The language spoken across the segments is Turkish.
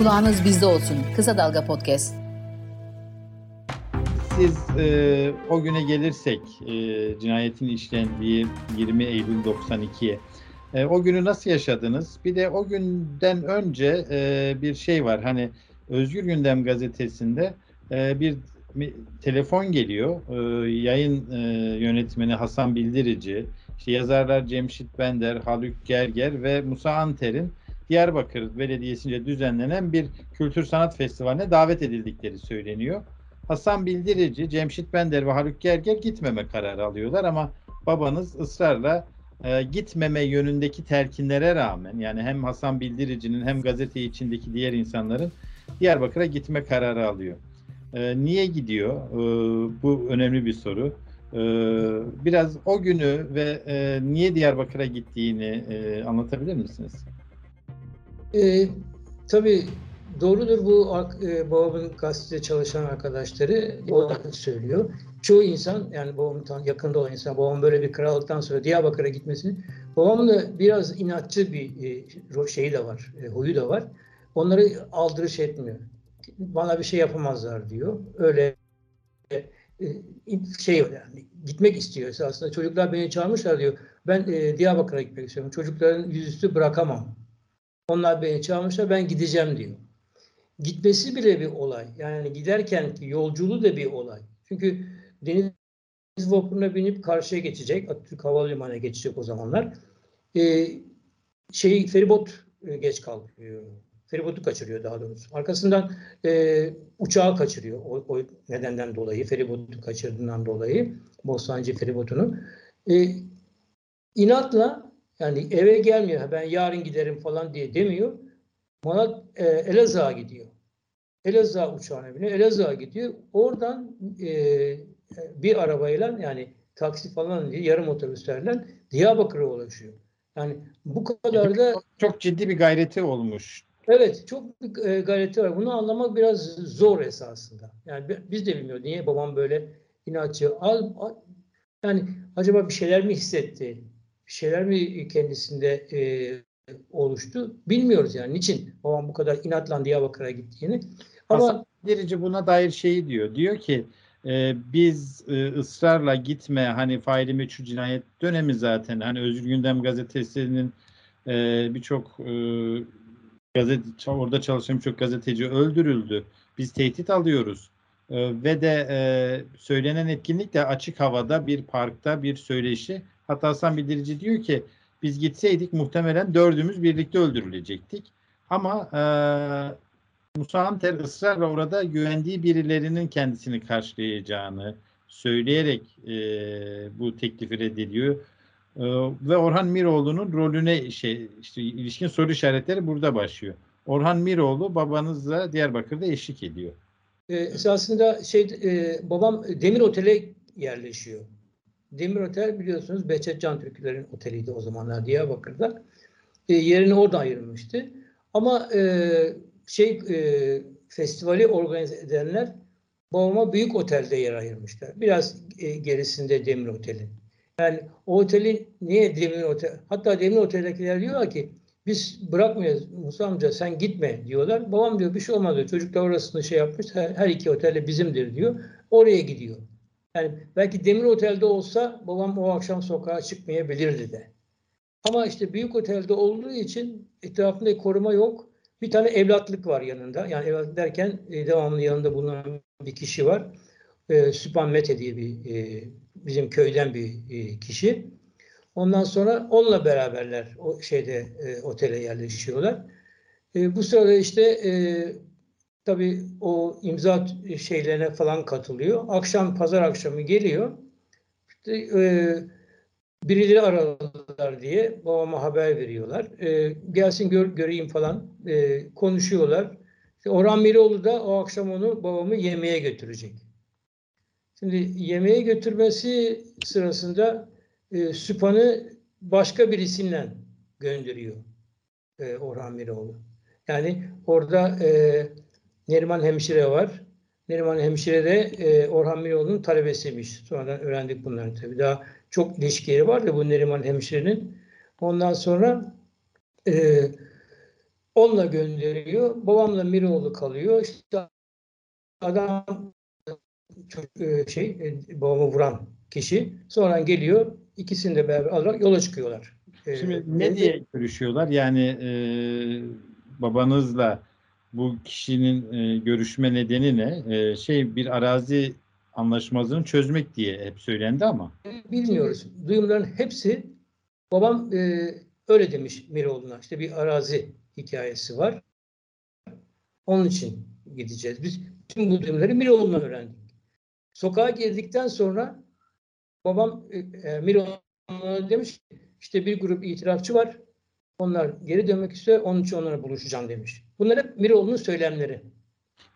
Kulağınız bizde olsun. Kısa Dalga Podcast. Siz e, o güne gelirsek e, cinayetin işlendiği 20 Eylül 92'ye e, o günü nasıl yaşadınız? Bir de o günden önce e, bir şey var hani Özgür Gündem gazetesinde e, bir telefon geliyor. E, yayın e, yönetmeni Hasan Bildirici, işte yazarlar Cemşit Bender, Haluk Gerger ve Musa Anter'in Diyarbakır Belediyesi'nce düzenlenen bir kültür sanat festivaline davet edildikleri söyleniyor. Hasan Bildirici, Cemşit Bender ve Haluk Gerger gitmeme kararı alıyorlar ama babanız ısrarla e, gitmeme yönündeki telkinlere rağmen yani hem Hasan Bildirici'nin hem gazete içindeki diğer insanların Diyarbakır'a gitme kararı alıyor. E, niye gidiyor? E, bu önemli bir soru. E, biraz o günü ve e, niye Diyarbakır'a gittiğini e, anlatabilir misiniz? E, tabii doğrudur bu e, babamın gazetede çalışan arkadaşları o da söylüyor. Çoğu insan yani babamın yakında olan insan babam böyle bir krallıktan sonra Diyarbakır'a gitmesini babamın da biraz inatçı bir e, şeyi de var, e, huyu da var. Onları aldırış etmiyor. Bana bir şey yapamazlar diyor. Öyle e, şey yani gitmek istiyor aslında Çocuklar beni çağırmışlar diyor. Ben e, Diyarbakır'a gitmek istiyorum. Çocukların yüzüstü bırakamam. Onlar beni çağırmışlar ben gideceğim diyor. Gitmesi bile bir olay. Yani giderken ki yolculuğu da bir olay. Çünkü deniz vapuruna binip karşıya geçecek. Atatürk Havalimanı'na geçecek o zamanlar. Ee, şey feribot e, geç kalkıyor. Feribotu kaçırıyor daha doğrusu. Arkasından e, uçağı kaçırıyor o, o nedenden dolayı. Feribotu kaçırdığından dolayı. Bostancı feribotunu. E, inatla yani eve gelmiyor. Ben yarın giderim falan diye demiyor. Malat e, Elazığ'a gidiyor. Elazığ uçağına biniyor. Elazığ'a gidiyor. Oradan e, bir arabayla yani taksi falan diye yarım otobüslerle Diyarbakır'a ulaşıyor. Yani bu kadar da çok ciddi bir gayreti olmuş. Evet, çok bir e, gayreti var. Bunu anlamak biraz zor esasında. Yani biz de bilmiyoruz niye babam böyle inatçı. Al, al, yani acaba bir şeyler mi hissetti? Şeyler mi kendisinde e, oluştu bilmiyoruz yani niçin babam bu kadar inatla Diyarbakır'a gittiğini. Ama Hasan buna dair şeyi diyor. Diyor ki e, biz e, ısrarla gitme hani faili meçhul cinayet dönemi zaten hani Özgür Gündem gazetesinin e, birçok e, gazete orada çalışan birçok gazeteci öldürüldü. Biz tehdit alıyoruz. E, ve de e, söylenen etkinlik de açık havada bir parkta bir söyleşi Hatta Hasan Bildirici diyor ki biz gitseydik muhtemelen dördümüz birlikte öldürülecektik. Ama e, Musa Anter ısrarla orada güvendiği birilerinin kendisini karşılayacağını söyleyerek e, bu teklifi reddediyor. E, ve Orhan Miroğlu'nun rolüne şey işte ilişkin soru işaretleri burada başlıyor. Orhan Miroğlu babanızla Diyarbakır'da eşlik ediyor. E, esasında şey e, babam Demir Otel'e yerleşiyor. Demir Otel biliyorsunuz Behçet Can Türküler'in oteliydi o zamanlar Diyarbakır'da. E, yerini orada ayırmıştı. Ama e, şey e, festivali organize edenler babama büyük otelde yer ayırmışlar. Biraz e, gerisinde Demir Otel'in. Yani o otelin niye Demir Otel? Hatta Demir Otel'dekiler diyorlar ki biz bırakmıyoruz Musa amca sen gitme diyorlar. Babam diyor bir şey olmaz diyor. Çocuklar orasını şey yapmış. Her, her iki otelde bizimdir diyor. Oraya gidiyor. Yani belki Demir Otel'de olsa babam o akşam sokağa çıkmayabilirdi de. Ama işte büyük otelde olduğu için etrafında koruma yok. Bir tane evlatlık var yanında. Yani evlatlık derken e, devamlı yanında bulunan bir kişi var. E, Süpan Mete diye bir e, bizim köyden bir e, kişi. Ondan sonra onunla beraberler o şeyde e, otele yerleşiyorlar. E, bu sırada işte e, tabii o imza şeylerine falan katılıyor. Akşam pazar akşamı geliyor. İşte, e, birileri aradılar diye babama haber veriyorlar. E, gelsin gör, göreyim falan e, konuşuyorlar. İşte Orhan Miroğlu da o akşam onu babamı yemeğe götürecek. Şimdi yemeğe götürmesi sırasında e, Süpan'ı başka birisiyle gönderiyor e, Orhan Miroğlu. Yani orada e, Neriman Hemşire var. Neriman Hemşire de e, Orhan Miroğlu'nun talebesiymiş. Sonradan öğrendik bunları tabii. Daha çok ilişkileri var da bu Neriman Hemşire'nin. Ondan sonra e, Onunla gönderiyor. Babamla Miroğlu kalıyor. İşte adam e, şey e, babamı vuran kişi sonra geliyor. İkisini de beraber alarak yola çıkıyorlar. E, Şimdi ne diye görüşüyorlar? Yani e, babanızla bu kişinin e, görüşme nedeni ne? E, şey bir arazi anlaşmazlığını çözmek diye hep söylendi ama. Bilmiyoruz. Duyumların hepsi babam e, öyle demiş Miroğlu'na. İşte bir arazi hikayesi var. Onun için gideceğiz. Biz tüm bu duyumları Miroğlu'ndan öğrendik. Sokağa girdikten sonra babam e, e Miroğlu'na demiş işte bir grup itirafçı var. Onlar geri dönmek istiyor. Onun için onlara buluşacağım demiş. Bunlar hep Miroğlu'nun söylemleri.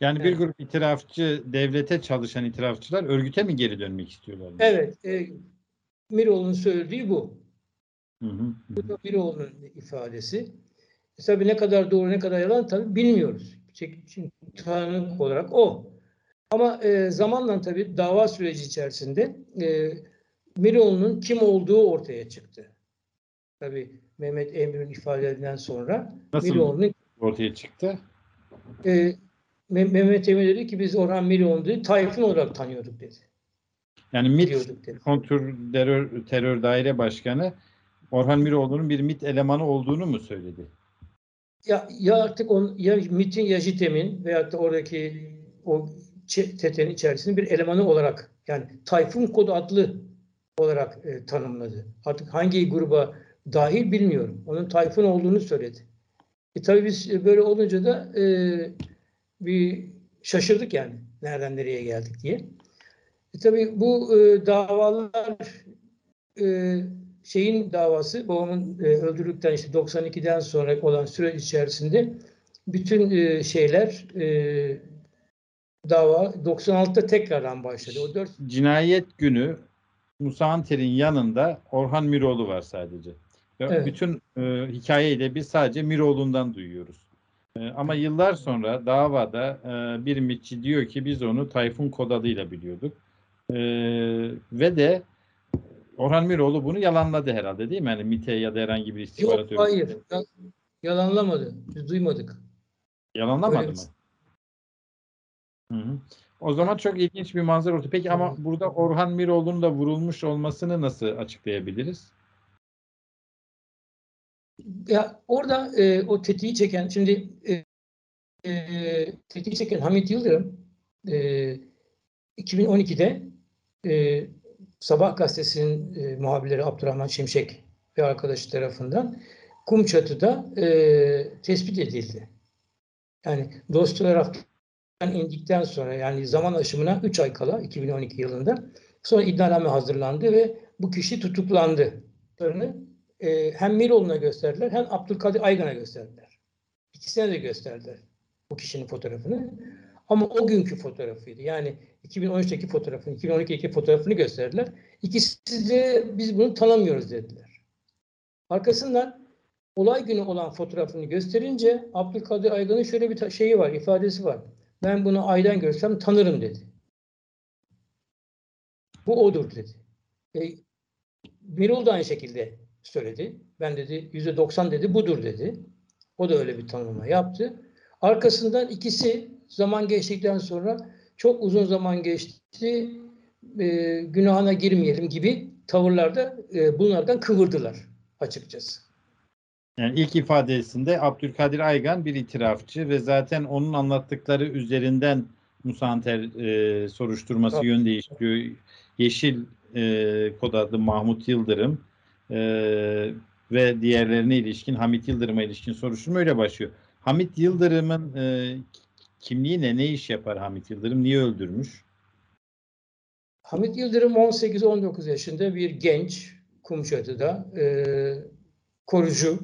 Yani bir grup itirafçı, devlete çalışan itirafçılar örgüte mi geri dönmek istiyorlar? Evet. E, Miroğlu'nun söylediği bu. Hı hı. Bu da Miroğlu'nun ifadesi. E, tabii ne kadar doğru ne kadar yalan tabii bilmiyoruz. Çünkü tanık olarak o. Ama e, zamanla tabii dava süreci içerisinde e, Miroğlu'nun kim olduğu ortaya çıktı. Tabii Mehmet Emir'in ifadelerinden sonra Miroğlu'nun ortaya çıktı? e, Mehmet Emir dedi ki biz Orhan Miroğlu dedi, Tayfun olarak tanıyorduk dedi. Yani MİT kontur terör, terör daire başkanı Orhan Miroğlu'nun bir MİT elemanı olduğunu mu söyledi? Ya, ya artık on, ya MİT'in ya JITEM'in veyahut da oradaki o TET'nin içerisinde bir elemanı olarak yani Tayfun Kodu adlı olarak e, tanımladı. Artık hangi gruba dahil bilmiyorum. Onun Tayfun olduğunu söyledi. E tabii biz böyle olunca da e, bir şaşırdık yani. Nereden nereye geldik diye. E tabii bu e, davalar e, şeyin davası babamın e, öldürüldükten işte 92'den sonra olan süre içerisinde bütün e, şeyler e, dava 96'da tekrardan başladı. O dört cinayet günü Musa Anter'in yanında Orhan Miroğlu var sadece. Ve Evet. bütün e, hikayeyi de biz sadece Miroğlu'ndan duyuyoruz. E, ama yıllar sonra davada e, bir mitçi diyor ki biz onu Tayfun Kod adıyla biliyorduk. E, ve de Orhan Miroğlu bunu yalanladı herhalde değil mi? Yani MİT'e ya da herhangi bir Yok istihbarat örgütüne. hayır. Ya- Yalanlamadı. Biz duymadık. Yalanlamadı Öyle mı? bir- Hı hı. O zaman çok ilginç bir manzara oldu. Peki ama burada Orhan Miroğlu'nun da vurulmuş olmasını nasıl açıklayabiliriz? Ya orada e, o tetiği çeken şimdi e, e, tetiği çeken Hamit Yıldırım e, 2012'de e, Sabah gazetesinin e, muhabirleri Abdurrahman Şimşek ve arkadaşı tarafından Kumçatı'da e, tespit edildi. Yani taraftan indikten sonra yani zaman aşımına 3 ay kala 2012 yılında sonra iddianame hazırlandı ve bu kişi tutuklandı. E, hem Miroğlu'na gösterdiler hem Abdülkadir Aygan'a gösterdiler. İkisine de gösterdiler bu kişinin fotoğrafını. Ama o günkü fotoğrafıydı. Yani 2013'teki fotoğrafını, 2012'deki fotoğrafını gösterdiler. İkisi de biz bunu tanımıyoruz dediler. Arkasından olay günü olan fotoğrafını gösterince Abdülkadir Aygan'ın şöyle bir şeyi var, ifadesi var. Ben bunu aydan görsem tanırım dedi. Bu odur dedi. E, Birol da aynı şekilde söyledi. Ben dedi yüzde doksan dedi budur dedi. O da öyle bir tanımlama yaptı. Arkasından ikisi zaman geçtikten sonra çok uzun zaman geçti e, günahına girmeyelim gibi tavırlarda e, bunlardan kıvırdılar açıkçası. Yani ilk ifadesinde Abdülkadir Aygan bir itirafçı ve zaten onun anlattıkları üzerinden Musa Anter e, soruşturması Tabii. yön değiştiriyor. Yeşil e, kod adlı Mahmut Yıldırım e, ve diğerlerine ilişkin Hamit Yıldırım'a ilişkin soruşturma öyle başlıyor. Hamit Yıldırım'ın e, kimliği ne? Ne iş yapar Hamit Yıldırım? Niye öldürmüş? Hamit Yıldırım 18-19 yaşında bir genç Kumçatı'da e, korucu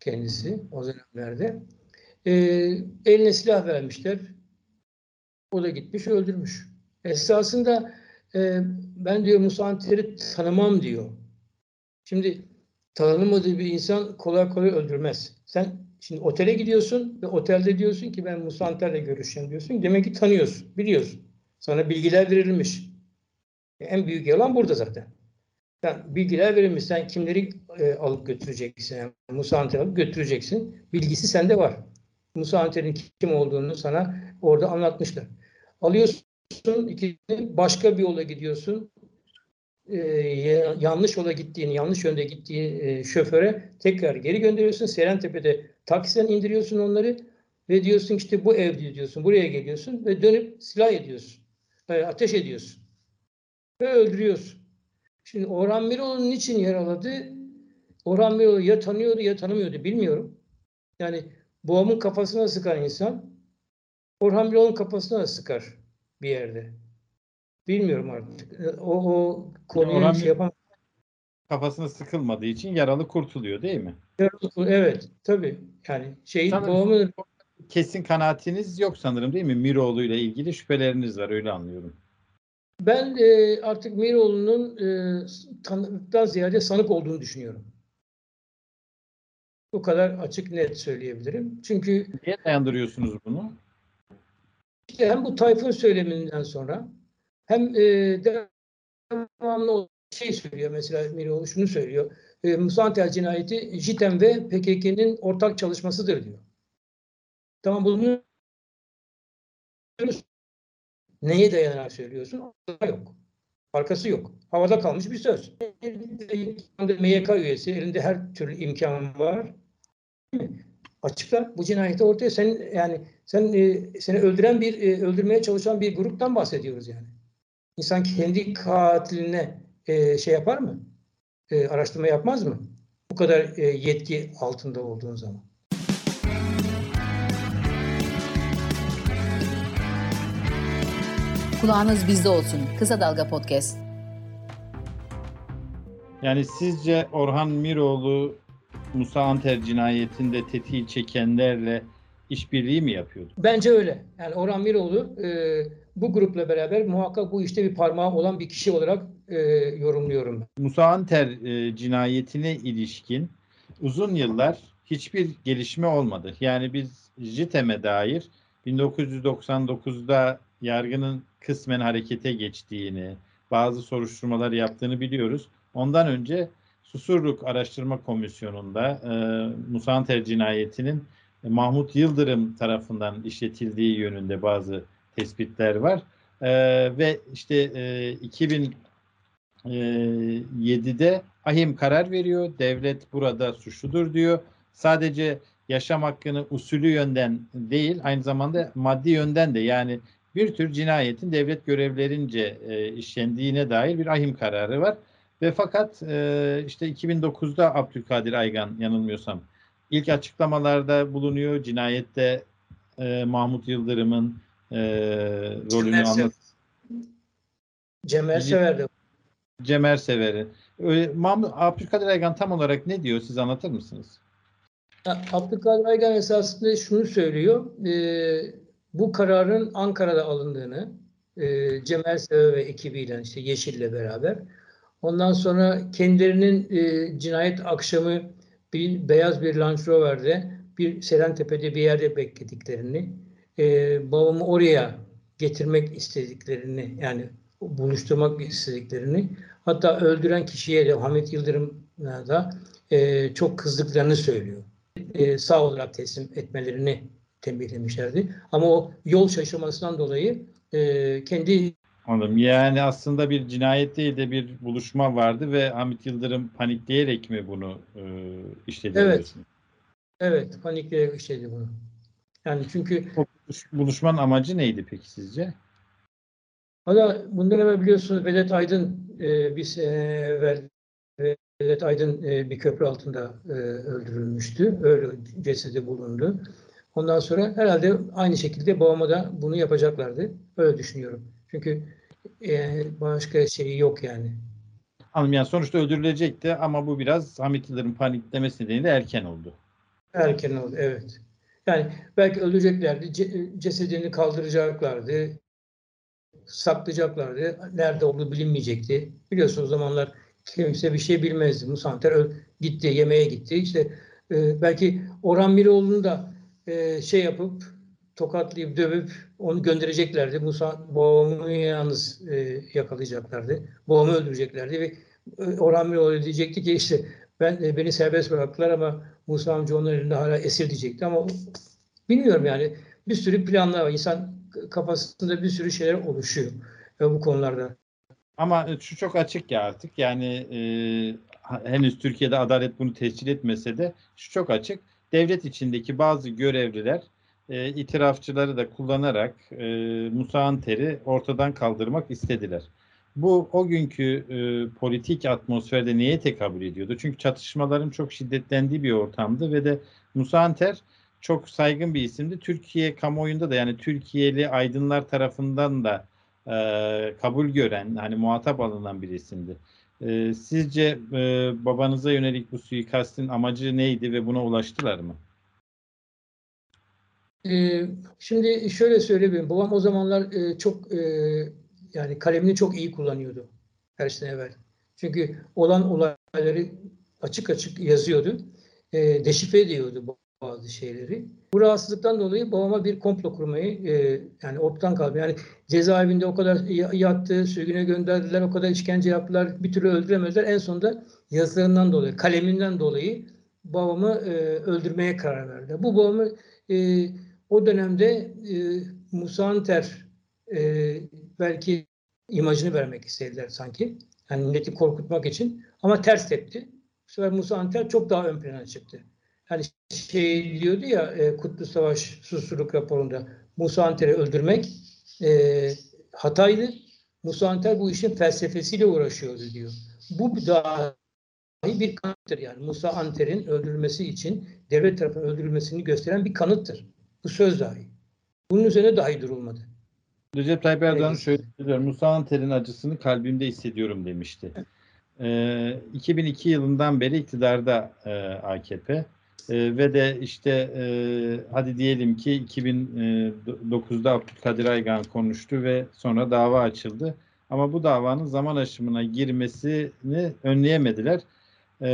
kendisi o dönemlerde. E, eline silah vermişler. O da gitmiş öldürmüş. Esasında e, ben diyor Musa Anter'i tanımam diyor. Şimdi tanımadığı bir insan kolay kolay öldürmez. Sen şimdi otele gidiyorsun ve otelde diyorsun ki ben Musa Anter'le görüşeceğim diyorsun. Demek ki tanıyorsun, biliyorsun. Sana bilgiler verilmiş. En büyük yalan burada zaten. Yani bilgiler verilmiş. Sen kimleri e, alıp götüreceksin? Yani Musa alıp götüreceksin. Bilgisi sende var. Musa Anter'in kim olduğunu sana orada anlatmışlar. Alıyorsun ikisini başka bir yola gidiyorsun. Ee, yanlış yola gittiğini, yanlış yönde gittiği e, şoföre tekrar geri gönderiyorsun. Serentepe'de taksiden indiriyorsun onları ve diyorsun işte bu ev diyorsun. Buraya geliyorsun ve dönüp silah ediyorsun. E, ateş ediyorsun. Ve öldürüyorsun. Şimdi Orhan Miroğlu'nun niçin yaraladı? Orhan Miroğlu ya tanıyordu ya tanımıyordu bilmiyorum. Yani boğamın kafasına sıkan insan Orhan Miroğlu'nun kafasına sıkar bir yerde. Bilmiyorum artık. O, o konuyu Orhan şey yapamam. Kafasına sıkılmadığı için yaralı kurtuluyor değil mi? Evet tabii. Yani şey Sanırım- boğamın Kesin kanaatiniz yok sanırım değil mi? Miroğlu ile ilgili şüpheleriniz var öyle anlıyorum. ben e, artık Miroğlu'nun e, tanıktan ziyade sanık olduğunu düşünüyorum. Bu kadar açık net söyleyebilirim. Çünkü Niye dayandırıyorsunuz bunu? İşte hem bu Tayfun söyleminden sonra hem e, devamlı şey söylüyor mesela Miroğlu şunu söylüyor. E, Musa Antel cinayeti JITEM ve PKK'nın ortak çalışmasıdır diyor. Tamam bunu neye dayanarak söylüyorsun? Yok. Arkası yok. Havada kalmış bir söz. Elinde MYK üyesi, elinde her türlü imkan var. Açıkla bu cinayeti ortaya. Sen yani sen e, seni öldüren bir e, öldürmeye çalışan bir gruptan bahsediyoruz yani. İnsan kendi katiline e, şey yapar mı? E, araştırma yapmaz mı? Bu kadar e, yetki altında olduğun zaman. Kulağınız bizde olsun. Kısa Dalga Podcast. Yani sizce Orhan Miroğlu Musa Anter cinayetinde tetiği çekenlerle işbirliği mi yapıyordu? Bence öyle. Yani Orhan Miroğlu e, bu grupla beraber muhakkak bu işte bir parmağı olan bir kişi olarak e, yorumluyorum. Musa Anter e, cinayetine ilişkin uzun yıllar hiçbir gelişme olmadı. Yani biz JITEM'e dair 1999'da yargının kısmen harekete geçtiğini, bazı soruşturmalar yaptığını biliyoruz. Ondan önce Susurluk Araştırma Komisyonu'nda e, Musa Anter cinayetinin Mahmut Yıldırım tarafından işletildiği yönünde bazı tespitler var. E, ve işte e, 2000 7'de ahim karar veriyor. Devlet burada suçludur diyor. Sadece yaşam hakkını usulü yönden değil, aynı zamanda maddi yönden de yani bir tür cinayetin devlet görevlerince e, işlendiğine dair bir ahim kararı var. Ve fakat e, işte 2009'da Abdülkadir Aygan yanılmıyorsam ilk açıklamalarda bulunuyor. Cinayette e, Mahmut Yıldırım'ın e, rolünü Sever. anlat. Cemal Bizi- Sever de Cemer Sever'i. Öyle, Mahmut Abdülkadir Aygan tam olarak ne diyor? Siz anlatır mısınız? Abdülkadir Aygan esasında şunu söylüyor. e, bu kararın Ankara'da alındığını e, Cemal Sever ve ekibiyle işte Yeşil'le beraber ondan sonra kendilerinin e, cinayet akşamı bir beyaz bir Range Rover'de bir Serentepe'de bir yerde beklediklerini e, babamı oraya getirmek istediklerini yani buluşturmak istediklerini hatta öldüren kişiye de Hamit Yıldırım'a da e, çok kızdıklarını söylüyor e, sağ olarak teslim etmelerini tembihlemişlerdi. Ama o yol şaşırmasından dolayı e, kendi Anladım. Yani aslında bir cinayet değil de bir buluşma vardı ve Hamit Yıldırım panikleyerek mi bunu e, işledi? Evet. diyorsunuz? evet panikleyerek işledi bunu. Yani çünkü buluşmanın amacı neydi peki sizce? Valla bundan evvel biliyorsunuz Vedat Aydın e, bir sene evvel Vedat Aydın e, bir köprü altında e, öldürülmüştü. Öyle cesedi bulundu. Ondan sonra herhalde aynı şekilde babama da bunu yapacaklardı. Öyle düşünüyorum. Çünkü e, başka şey yok yani. Anladım. Yani sonuçta öldürülecekti ama bu biraz Hamit Yıldırım paniklemesi nedeniyle erken oldu. Erken oldu, evet. Yani belki öleceklerdi, ce- cesedini kaldıracaklardı, saklayacaklardı. Nerede olduğu bilinmeyecekti. Biliyorsunuz o zamanlar kimse bir şey bilmezdi. Musanter gitti, yemeğe gitti. İşte e, belki Orhan Miroğlu'nu da e, şey yapıp tokatlayıp dövüp onu göndereceklerdi. Musa babamı yalnız e, yakalayacaklardı. Babamı öldüreceklerdi ve Orhan Miroğlu diyecekti ki işte ben e, beni serbest bıraktılar ama Musa amca onların elinde hala esir diyecekti ama bilmiyorum yani bir sürü planlar var. İnsan kafasında bir sürü şeyler oluşuyor e, bu konularda. Ama şu çok açık ya artık yani e, henüz Türkiye'de adalet bunu tescil etmese de şu çok açık. Devlet içindeki bazı görevliler e, itirafçıları da kullanarak e, Musa Anter'i ortadan kaldırmak istediler. Bu o günkü e, politik atmosferde neye tekabül ediyordu? Çünkü çatışmaların çok şiddetlendiği bir ortamdı ve de Musa Anter çok saygın bir isimdi. Türkiye kamuoyunda da yani Türkiye'li aydınlar tarafından da e, kabul gören, hani muhatap alınan bir isimdi. E, sizce e, babanıza yönelik bu suikastin amacı neydi ve buna ulaştılar mı? Ee, şimdi şöyle söyleyeyim. Babam o zamanlar e, çok e, yani kalemini çok iyi kullanıyordu her sene evvel. Çünkü olan olayları açık açık yazıyordu. E, deşifre ediyordu bazı şeyleri. Bu rahatsızlıktan dolayı babama bir komplo kurmayı e, yani ortadan kaldı. Yani cezaevinde o kadar yattı, sürgüne gönderdiler, o kadar işkence yaptılar, bir türlü öldüremezler. En sonunda yazılarından dolayı, kaleminden dolayı babamı e, öldürmeye karar verdi. Bu babamı e, o dönemde e, Musa Anter e, belki imajını vermek istediler sanki. Yani milleti korkutmak için. Ama ters tepti. Bu sefer Musa Anter çok daha ön plana çıktı. Hani şey diyordu ya e, Kutlu Savaş Susurluk raporunda Musa Anter'i öldürmek e, hataydı. Musa Anter bu işin felsefesiyle uğraşıyordu diyor. Bu dahi bir kanıttır yani. Musa Anter'in öldürülmesi için devlet tarafından öldürülmesini gösteren bir kanıttır. Bu söz dahi. Bunun üzerine dahi durulmadı. Recep Tayyip Erdoğan şöyle diyor. Musa Anter'in acısını kalbimde hissediyorum demişti. Ee, 2002 yılından beri iktidarda e, AKP. E, ve de işte e, hadi diyelim ki 2009'da Abdülkadir Aygan konuştu ve sonra dava açıldı. Ama bu davanın zaman aşımına girmesini önleyemediler. E,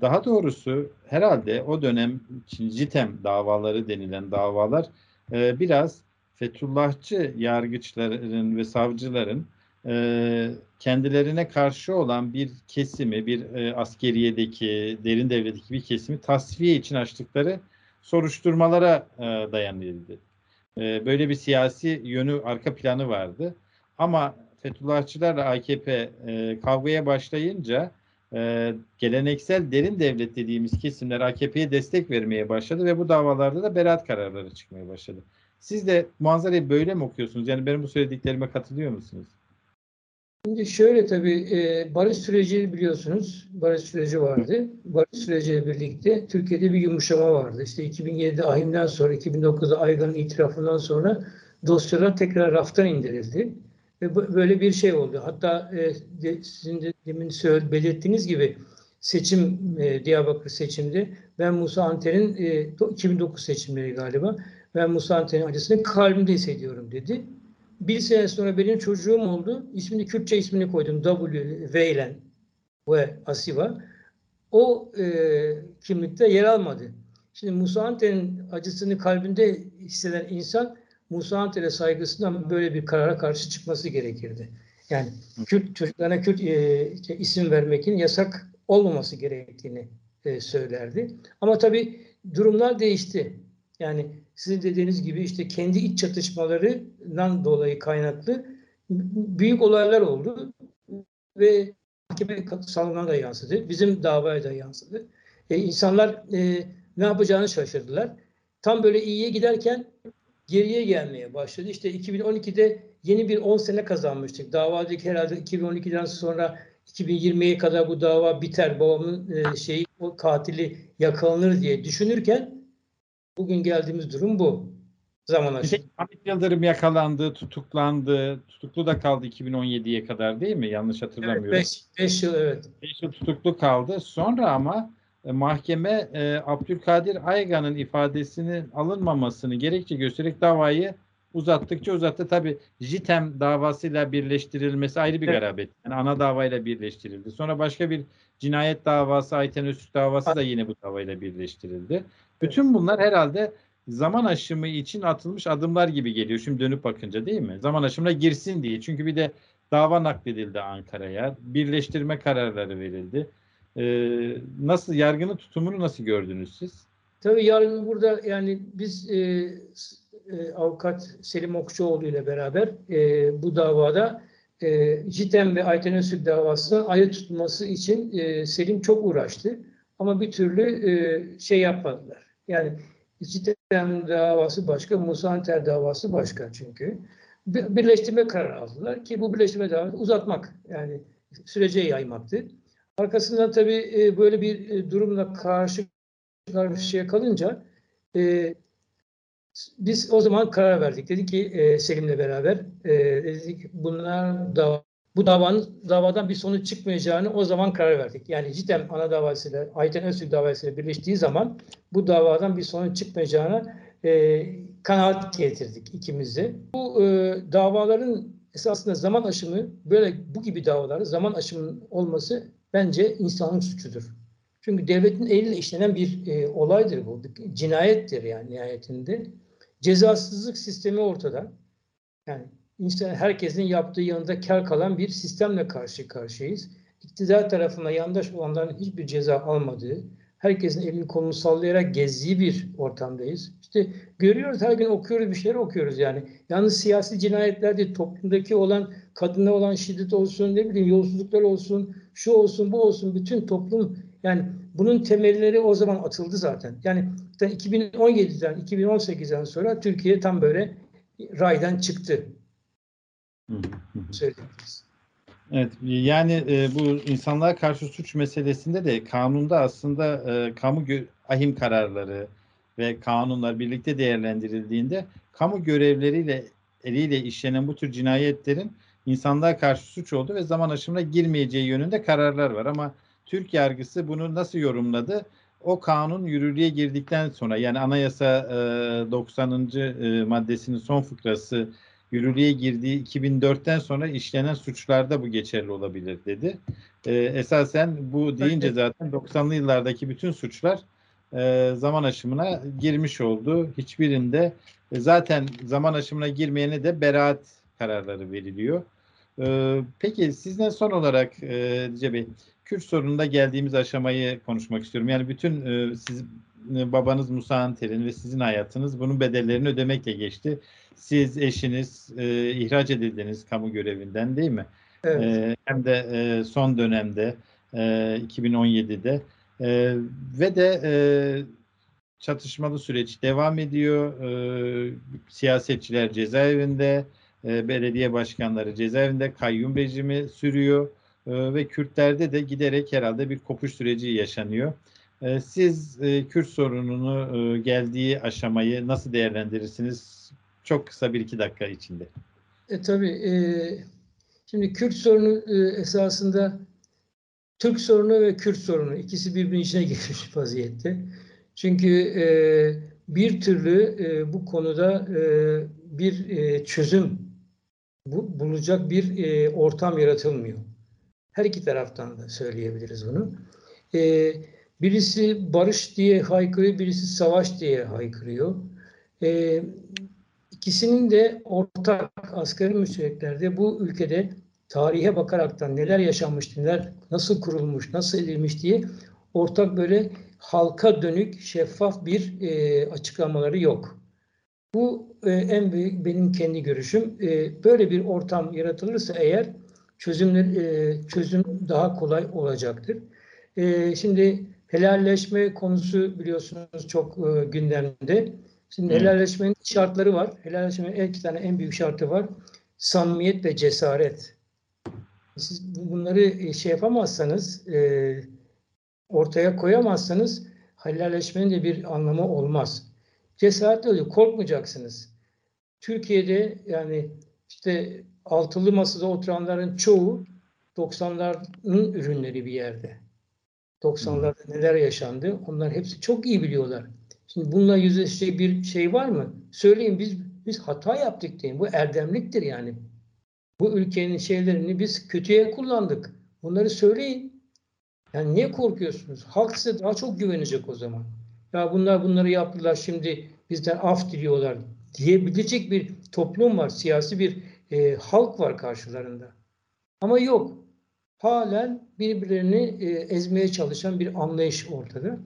daha doğrusu herhalde o dönem için JITEM davaları denilen davalar e, biraz Fethullahçı yargıçların ve savcıların e, kendilerine karşı olan bir kesimi, bir e, askeriyedeki, derin devletteki bir kesimi tasfiye için açtıkları soruşturmalara e, dayanıldı. E, böyle bir siyasi yönü, arka planı vardı. Ama Fethullahçılarla AKP e, kavgaya başlayınca e, geleneksel derin devlet dediğimiz kesimler AKP'ye destek vermeye başladı ve bu davalarda da beraat kararları çıkmaya başladı. Siz de manzarayı böyle mi okuyorsunuz? Yani benim bu söylediklerime katılıyor musunuz? Şimdi şöyle tabii e, barış süreci biliyorsunuz barış süreci vardı. Barış süreciyle birlikte Türkiye'de bir yumuşama vardı. İşte 2007'de ahimden sonra 2009'da Aygan'ın itirafından sonra dosyalar tekrar raftan indirildi. Ve böyle bir şey oldu. Hatta e, de, sizin de demin söyle, belirttiğiniz gibi seçim e, Diyarbakır seçimde ben Musa Anter'in e, 2009 seçimleri galiba ben Musa Anter'in acısını kalbimde hissediyorum dedi. Bir sene sonra benim çocuğum oldu. İsmini Kürtçe ismini koydum. W, Veylen ve Asiva. O e, kimlikte yer almadı. Şimdi Musa Anter'in acısını kalbinde hisseden insan Musa Anter'e saygısından böyle bir karara karşı çıkması gerekirdi. Yani Kürt çocuklarına Kürt e, işte isim vermekin yasak olmaması gerektiğini e, söylerdi. Ama tabii durumlar değişti. Yani sizin dediğiniz gibi işte kendi iç çatışmalarından dolayı kaynaklı büyük olaylar oldu ve mahkeme salonuna da yansıdı. Bizim davaya da yansıdı. E, insanlar e, ne yapacağını şaşırdılar. Tam böyle iyiye giderken geriye gelmeye başladı. İşte 2012'de yeni bir 10 sene kazanmıştık. Davadaki herhalde 2012'den sonra 2020'ye kadar bu dava biter, babamın e, şeyi o katili yakalanır diye düşünürken Bugün geldiğimiz durum bu. Zaman aşımı. Hamit Yıldırım yakalandı, tutuklandı. Tutuklu da kaldı 2017'ye kadar değil mi? Yanlış hatırlamıyorum. 5 evet, yıl evet. 5 yıl tutuklu kaldı. Sonra ama e, mahkeme e, Abdülkadir Aygan'ın ifadesinin alınmamasını gerekçe göstererek davayı uzattıkça uzattı. Tabi JITEM davasıyla birleştirilmesi ayrı bir evet. garabet. Yani ana davayla birleştirildi. Sonra başka bir cinayet davası, Ayten Öztürk davası da yine bu davayla birleştirildi. Bütün bunlar herhalde zaman aşımı için atılmış adımlar gibi geliyor şimdi dönüp bakınca değil mi? Zaman aşımına girsin diye. Çünkü bir de dava nakledildi Ankara'ya. Birleştirme kararları verildi. E, nasıl yargının tutumunu nasıl gördünüz siz? Tabii yarın burada yani biz e, e, avukat Selim Okçuoğlu ile beraber e, bu davada e, JITEM ve Ayten Öztürk davasının ayrı tutulması için e, Selim çok uğraştı. Ama bir türlü e, şey yapmadılar. Yani JITEM davası başka, Musa Anter davası başka çünkü. Bir, birleştirme kararı aldılar ki bu birleştirme davası uzatmak yani sürece yaymaktı. Arkasından tabii e, böyle bir e, durumla karşı karşıya kalınca e, biz o zaman karar verdik. Dedik ki e, Selim'le beraber e, dedik bunlar da bu davanın davadan bir sonuç çıkmayacağını o zaman karar verdik. Yani cidden ana davasıyla Ayten Öztürk davasıyla birleştiği zaman bu davadan bir sonuç çıkmayacağına e, kanaat getirdik ikimiz de. Bu e, davaların esasında zaman aşımı böyle bu gibi davaların zaman aşımının olması bence insanın suçudur. Çünkü devletin eliyle işlenen bir e, olaydır bu. Bir cinayettir yani nihayetinde. Cezasızlık sistemi ortada. Yani insan herkesin yaptığı yanında kar kalan bir sistemle karşı karşıyayız. İktidar tarafından yandaş olanların hiçbir ceza almadığı, herkesin elini kolunu sallayarak gezdiği bir ortamdayız. İşte görüyoruz her gün okuyoruz bir şeyler okuyoruz yani. Yalnız siyasi cinayetler değil, toplumdaki olan kadına olan şiddet olsun, ne bileyim yolsuzluklar olsun, şu olsun, bu olsun, bütün toplum yani bunun temelleri o zaman atıldı zaten. Yani 2017'den 2018'den sonra Türkiye tam böyle raydan çıktı. Söyleyebiliriz. Evet, yani e, bu insanlığa karşı suç meselesinde de kanunda aslında e, kamu ahim kararları ve kanunlar birlikte değerlendirildiğinde kamu görevleriyle eliyle işlenen bu tür cinayetlerin insanlığa karşı suç oldu ve zaman aşımına girmeyeceği yönünde kararlar var ama Türk yargısı bunu nasıl yorumladı? O kanun yürürlüğe girdikten sonra yani anayasa e, 90. E, maddesinin son fıkrası yürürlüğe girdiği 2004'ten sonra işlenen suçlarda bu geçerli olabilir dedi. E, esasen bu deyince zaten 90'lı yıllardaki bütün suçlar e, zaman aşımına girmiş oldu. Hiçbirinde e, zaten zaman aşımına girmeyene de beraat kararları veriliyor. E, peki sizden son olarak e, Dice Bey, Kürt sorununda geldiğimiz aşamayı konuşmak istiyorum. Yani bütün e, siz e, babanız Musa Anter'in ve sizin hayatınız bunun bedellerini ödemekle geçti. Siz eşiniz e, ihraç edildiniz kamu görevinden değil mi? Evet. E, hem de e, son dönemde e, 2017'de e, ve de e, çatışmalı süreç devam ediyor. E, siyasetçiler cezaevinde, e, belediye başkanları cezaevinde, kayyum rejimi sürüyor. Ee, ve Kürtlerde de giderek herhalde bir kopuş süreci yaşanıyor. Ee, siz e, Kürt sorununu e, geldiği aşamayı nasıl değerlendirirsiniz? Çok kısa bir iki dakika içinde. E, tabii. E, şimdi Kürt sorunu e, esasında Türk sorunu ve Kürt sorunu ikisi birbirinin içine girmiş vaziyette. Çünkü e, bir türlü e, bu konuda e, bir e, çözüm bu, bulacak bir e, ortam yaratılmıyor. Her iki taraftan da söyleyebiliriz bunu. Ee, birisi barış diye haykırıyor, birisi savaş diye haykırıyor. Ee, ikisinin de ortak asgari müştereklerde bu ülkede tarihe bakaraktan neler yaşanmış, neler nasıl kurulmuş, nasıl edilmiş diye ortak böyle halka dönük şeffaf bir e, açıklamaları yok. Bu e, en büyük benim kendi görüşüm. E, böyle bir ortam yaratılırsa eğer çözümler e, çözüm daha kolay olacaktır. E, şimdi helalleşme konusu biliyorsunuz çok e, gündemde. Şimdi evet. helalleşmenin şartları var. Helalleşmenin iki tane en büyük şartı var. Samimiyet ve cesaret. Siz bunları şey yapamazsanız, e, ortaya koyamazsanız helalleşmenin de bir anlamı olmaz. Cesaretli oluyor. Korkmayacaksınız. Türkiye'de yani işte altılı masada oturanların çoğu 90'ların ürünleri bir yerde. 90'larda neler yaşandı onlar hepsi çok iyi biliyorlar. Şimdi bununla yüzleşecek bir şey var mı? Söyleyin biz biz hata yaptık deyin. Bu erdemliktir yani. Bu ülkenin şeylerini biz kötüye kullandık. Bunları söyleyin. Yani niye korkuyorsunuz? Halk size daha çok güvenecek o zaman. Ya bunlar bunları yaptılar şimdi bizden af diliyorlar diyebilecek bir toplum var. Siyasi bir e, halk var karşılarında. Ama yok. Halen birbirlerini e, ezmeye çalışan bir anlayış ortada.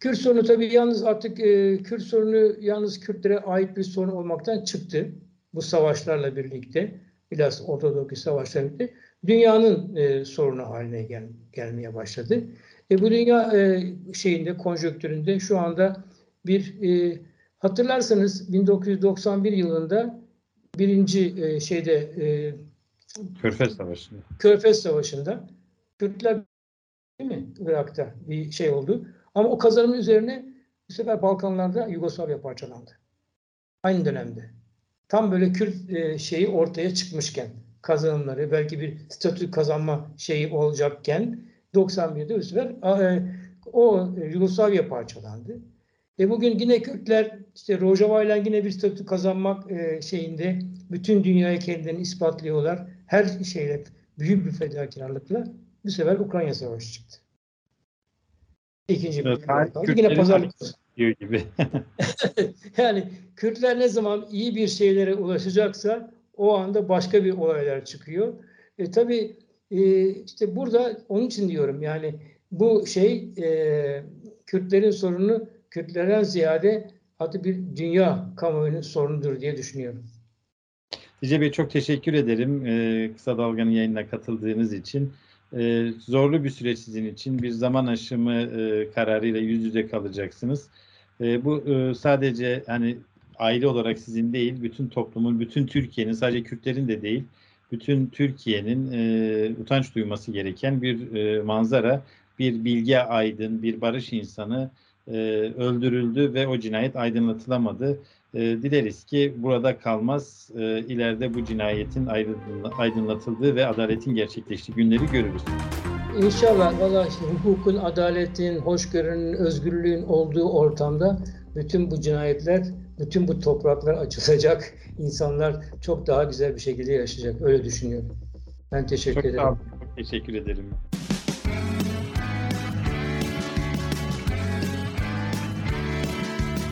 Kürt sorunu tabii yalnız artık e, Kürt sorunu yalnız Kürtlere ait bir sorun olmaktan çıktı. Bu savaşlarla birlikte, biraz Ortadoğu savaşlarla birlikte dünyanın e, sorunu haline gel, gelmeye başladı. E, bu dünya e, şeyinde, konjonktüründe şu anda bir e, hatırlarsanız 1991 yılında birinci e, şeyde e, Körfez Savaşı'nda. Körfez Savaşı'nda Kürtler değil mi Irak'ta bir şey oldu. Ama o kazanımın üzerine bu sefer Balkanlarda Yugoslavya parçalandı. Aynı dönemde. Tam böyle Kürt e, şeyi ortaya çıkmışken kazanımları belki bir statü kazanma şeyi olacakken 91'de bu sefer e, o Yugoslavya parçalandı. E bugün yine Kürtler işte Rojava ile yine bir statü kazanmak e, şeyinde bütün dünyaya kendilerini ispatlıyorlar. Her şeyle büyük bir fedakarlıkla bu sefer Ukrayna Savaşı çıktı. İkinci bir evet, Yine pazarlık diyor gibi. yani Kürtler ne zaman iyi bir şeylere ulaşacaksa o anda başka bir olaylar çıkıyor. E, tabii e, işte burada onun için diyorum yani bu şey e, Kürtlerin sorunu Kürtlerden ziyade adı bir dünya kamuoyunun sorunudur diye düşünüyorum. Dice Bey çok teşekkür ederim e, Kısa Dalga'nın yayınına katıldığınız için. E, zorlu bir süreç sizin için. Bir zaman aşımı e, kararıyla yüz yüze kalacaksınız. E, bu e, sadece hani aile olarak sizin değil, bütün toplumun, bütün Türkiye'nin, sadece Kürtlerin de değil, bütün Türkiye'nin e, utanç duyması gereken bir e, manzara. Bir bilge aydın, bir barış insanı e, öldürüldü ve o cinayet aydınlatılamadı. E, dileriz ki burada kalmaz, e, ileride bu cinayetin aydınlatıldığı ve adaletin gerçekleştiği günleri görürüz. İnşallah valla işte hukukun, adaletin, hoşgörünün, özgürlüğün olduğu ortamda bütün bu cinayetler, bütün bu topraklar açılacak. İnsanlar çok daha güzel bir şekilde yaşayacak. Öyle düşünüyorum. Ben teşekkür çok ederim. Çok teşekkür ederim.